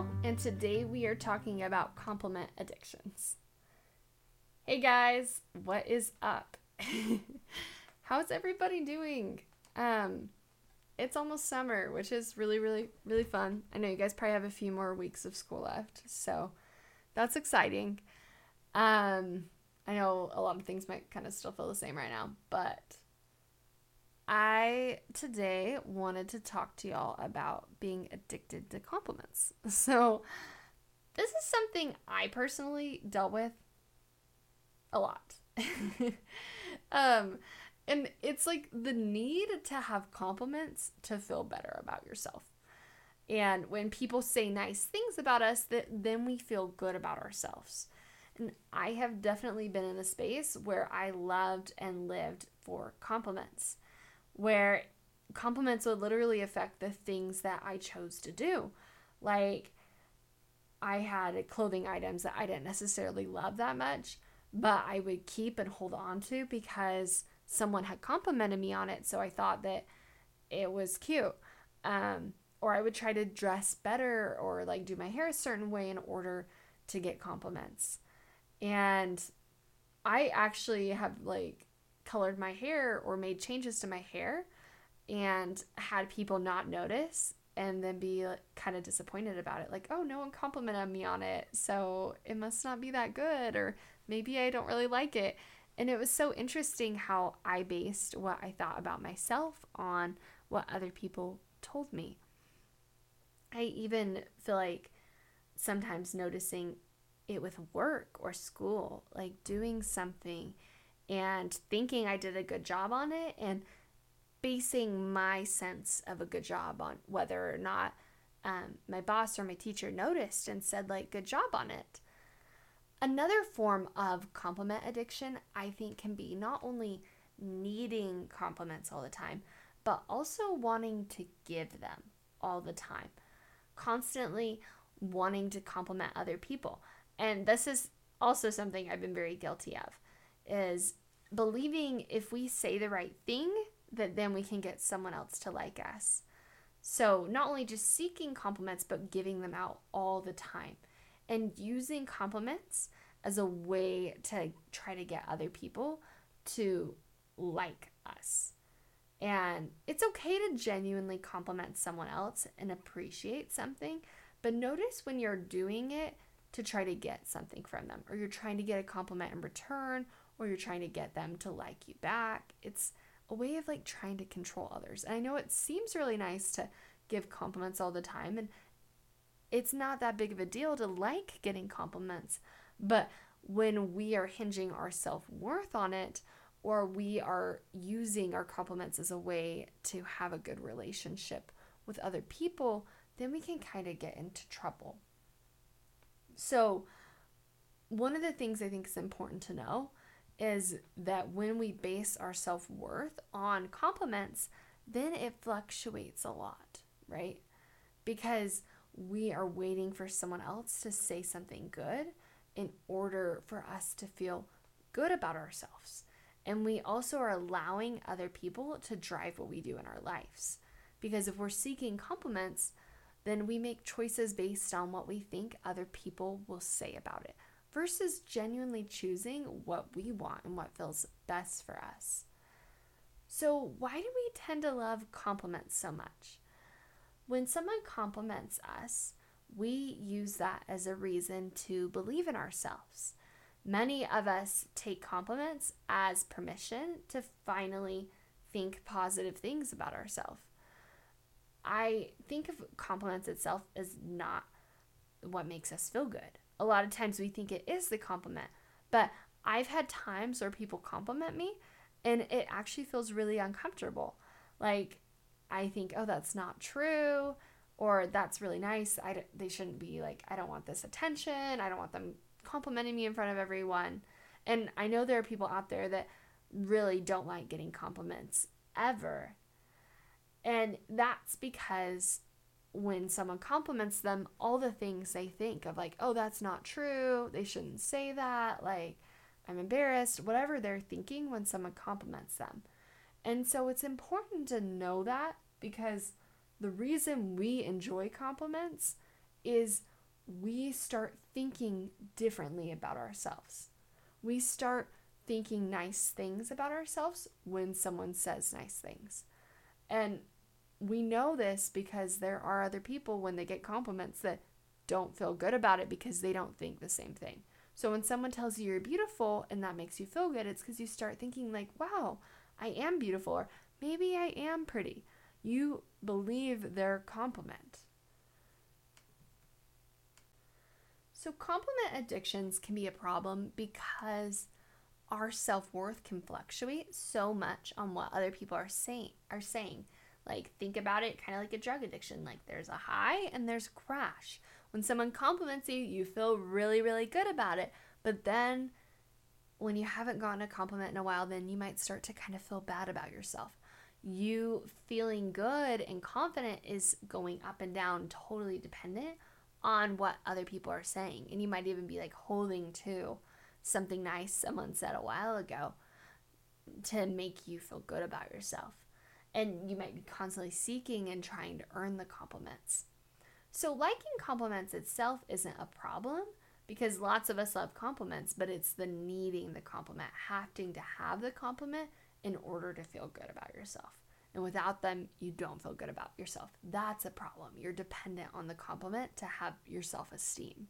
Michelle, and today we are talking about compliment addictions. Hey guys, what is up? How's everybody doing? Um, it's almost summer, which is really, really, really fun. I know you guys probably have a few more weeks of school left, so that's exciting. Um, I know a lot of things might kind of still feel the same right now, but I today wanted to talk to y'all about being addicted to compliments. So, this is something I personally dealt with a lot. um, and it's like the need to have compliments to feel better about yourself. And when people say nice things about us, that then we feel good about ourselves. And I have definitely been in a space where I loved and lived for compliments where compliments would literally affect the things that I chose to do. Like, I had clothing items that I didn't necessarily love that much, but I would keep and hold on to because someone had complimented me on it. So I thought that it was cute. Um, or I would try to dress better or like do my hair a certain way in order to get compliments. And I actually have like colored my hair or made changes to my hair and had people not notice and then be like, kind of disappointed about it like oh no one complimented me on it so it must not be that good or maybe i don't really like it. And it was so interesting how i based what i thought about myself on what other people told me. I even feel like sometimes noticing it with work or school like doing something and thinking I did a good job on it and basing my sense of a good job on whether or not um, my boss or my teacher noticed and said, like, good job on it. Another form of compliment addiction, I think, can be not only needing compliments all the time, but also wanting to give them all the time, constantly wanting to compliment other people. And this is also something I've been very guilty of is believing if we say the right thing, that then we can get someone else to like us. So, not only just seeking compliments, but giving them out all the time and using compliments as a way to try to get other people to like us. And it's okay to genuinely compliment someone else and appreciate something, but notice when you're doing it to try to get something from them, or you're trying to get a compliment in return, or you're trying to get them to like you back. It's a way of like trying to control others. And I know it seems really nice to give compliments all the time and it's not that big of a deal to like getting compliments, but when we are hinging our self-worth on it or we are using our compliments as a way to have a good relationship with other people, then we can kind of get into trouble. So, one of the things I think is important to know is that when we base our self worth on compliments, then it fluctuates a lot, right? Because we are waiting for someone else to say something good in order for us to feel good about ourselves. And we also are allowing other people to drive what we do in our lives. Because if we're seeking compliments, then we make choices based on what we think other people will say about it versus genuinely choosing what we want and what feels best for us. So, why do we tend to love compliments so much? When someone compliments us, we use that as a reason to believe in ourselves. Many of us take compliments as permission to finally think positive things about ourselves. I think of compliments itself as not what makes us feel good a lot of times we think it is the compliment. But I've had times where people compliment me and it actually feels really uncomfortable. Like I think, oh, that's not true, or that's really nice. I d- they shouldn't be like, I don't want this attention. I don't want them complimenting me in front of everyone. And I know there are people out there that really don't like getting compliments ever. And that's because when someone compliments them, all the things they think of, like, oh, that's not true, they shouldn't say that, like, I'm embarrassed, whatever they're thinking when someone compliments them. And so it's important to know that because the reason we enjoy compliments is we start thinking differently about ourselves. We start thinking nice things about ourselves when someone says nice things. And we know this because there are other people when they get compliments that don't feel good about it because they don't think the same thing. So when someone tells you you're beautiful and that makes you feel good, it's because you start thinking, like, wow, I am beautiful, or maybe I am pretty. You believe their compliment. So, compliment addictions can be a problem because our self-worth can fluctuate so much on what other people are saying are saying. Like think about it kind of like a drug addiction. Like there's a high and there's a crash. When someone compliments you, you feel really really good about it. But then when you haven't gotten a compliment in a while, then you might start to kind of feel bad about yourself. You feeling good and confident is going up and down, totally dependent on what other people are saying. And you might even be like holding to something nice someone said a while ago to make you feel good about yourself. And you might be constantly seeking and trying to earn the compliments. So, liking compliments itself isn't a problem because lots of us love compliments, but it's the needing the compliment, having to have the compliment in order to feel good about yourself. And without them, you don't feel good about yourself. That's a problem. You're dependent on the compliment to have your self esteem.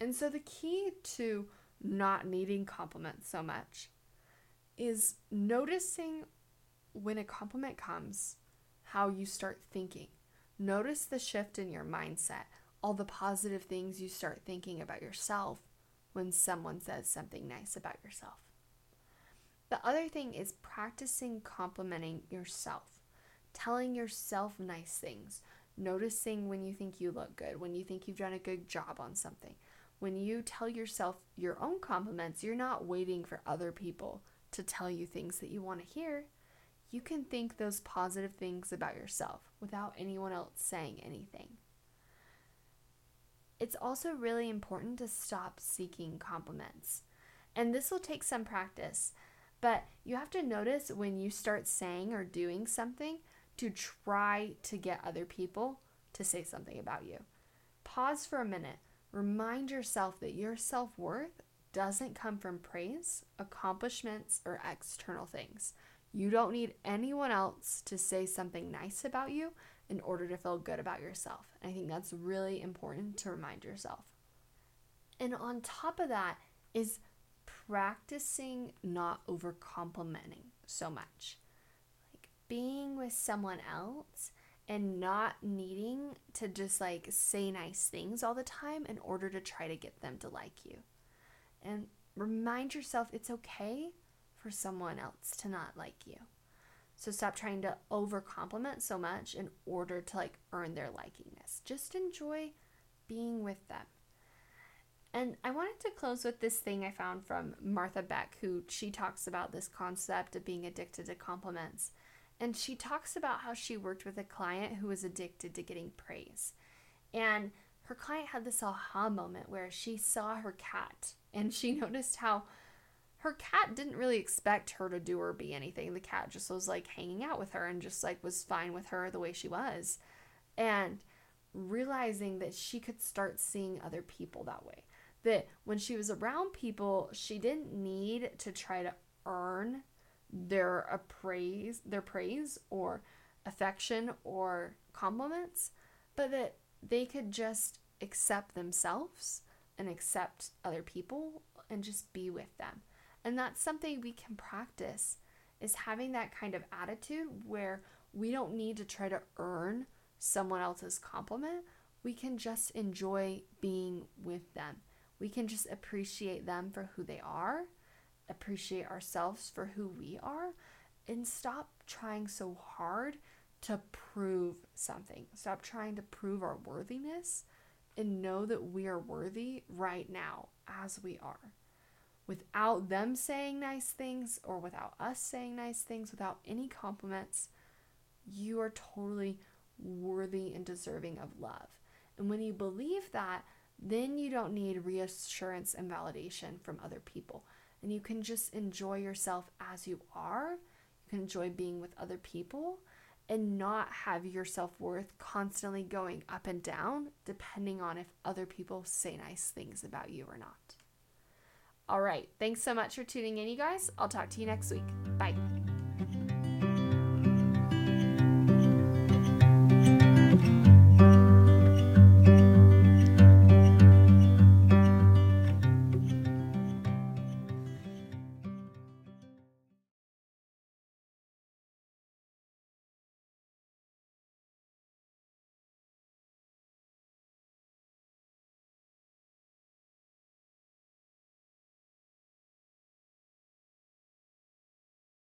And so the key to not needing compliments so much is noticing when a compliment comes, how you start thinking. Notice the shift in your mindset, all the positive things you start thinking about yourself when someone says something nice about yourself. The other thing is practicing complimenting yourself, telling yourself nice things, noticing when you think you look good, when you think you've done a good job on something, when you tell yourself your own compliments, you're not waiting for other people to tell you things that you want to hear. You can think those positive things about yourself without anyone else saying anything. It's also really important to stop seeking compliments. And this will take some practice, but you have to notice when you start saying or doing something to try to get other people to say something about you. Pause for a minute Remind yourself that your self worth doesn't come from praise, accomplishments, or external things. You don't need anyone else to say something nice about you in order to feel good about yourself. And I think that's really important to remind yourself. And on top of that is practicing not over complimenting so much. Like being with someone else and not needing to just like say nice things all the time in order to try to get them to like you. And remind yourself it's okay for someone else to not like you. So stop trying to over compliment so much in order to like earn their likingness. Just enjoy being with them. And I wanted to close with this thing I found from Martha Beck, who she talks about this concept of being addicted to compliments. And she talks about how she worked with a client who was addicted to getting praise. And her client had this aha moment where she saw her cat and she noticed how her cat didn't really expect her to do or be anything. The cat just was like hanging out with her and just like was fine with her the way she was. And realizing that she could start seeing other people that way. That when she was around people, she didn't need to try to earn their appraise their praise or affection or compliments, but that they could just accept themselves and accept other people and just be with them. And that's something we can practice is having that kind of attitude where we don't need to try to earn someone else's compliment. We can just enjoy being with them. We can just appreciate them for who they are appreciate ourselves for who we are and stop trying so hard to prove something. Stop trying to prove our worthiness and know that we are worthy right now as we are. Without them saying nice things or without us saying nice things, without any compliments, you are totally worthy and deserving of love. And when you believe that, then you don't need reassurance and validation from other people and you can just enjoy yourself as you are. You can enjoy being with other people and not have your self worth constantly going up and down depending on if other people say nice things about you or not. All right. Thanks so much for tuning in, you guys. I'll talk to you next week. Bye.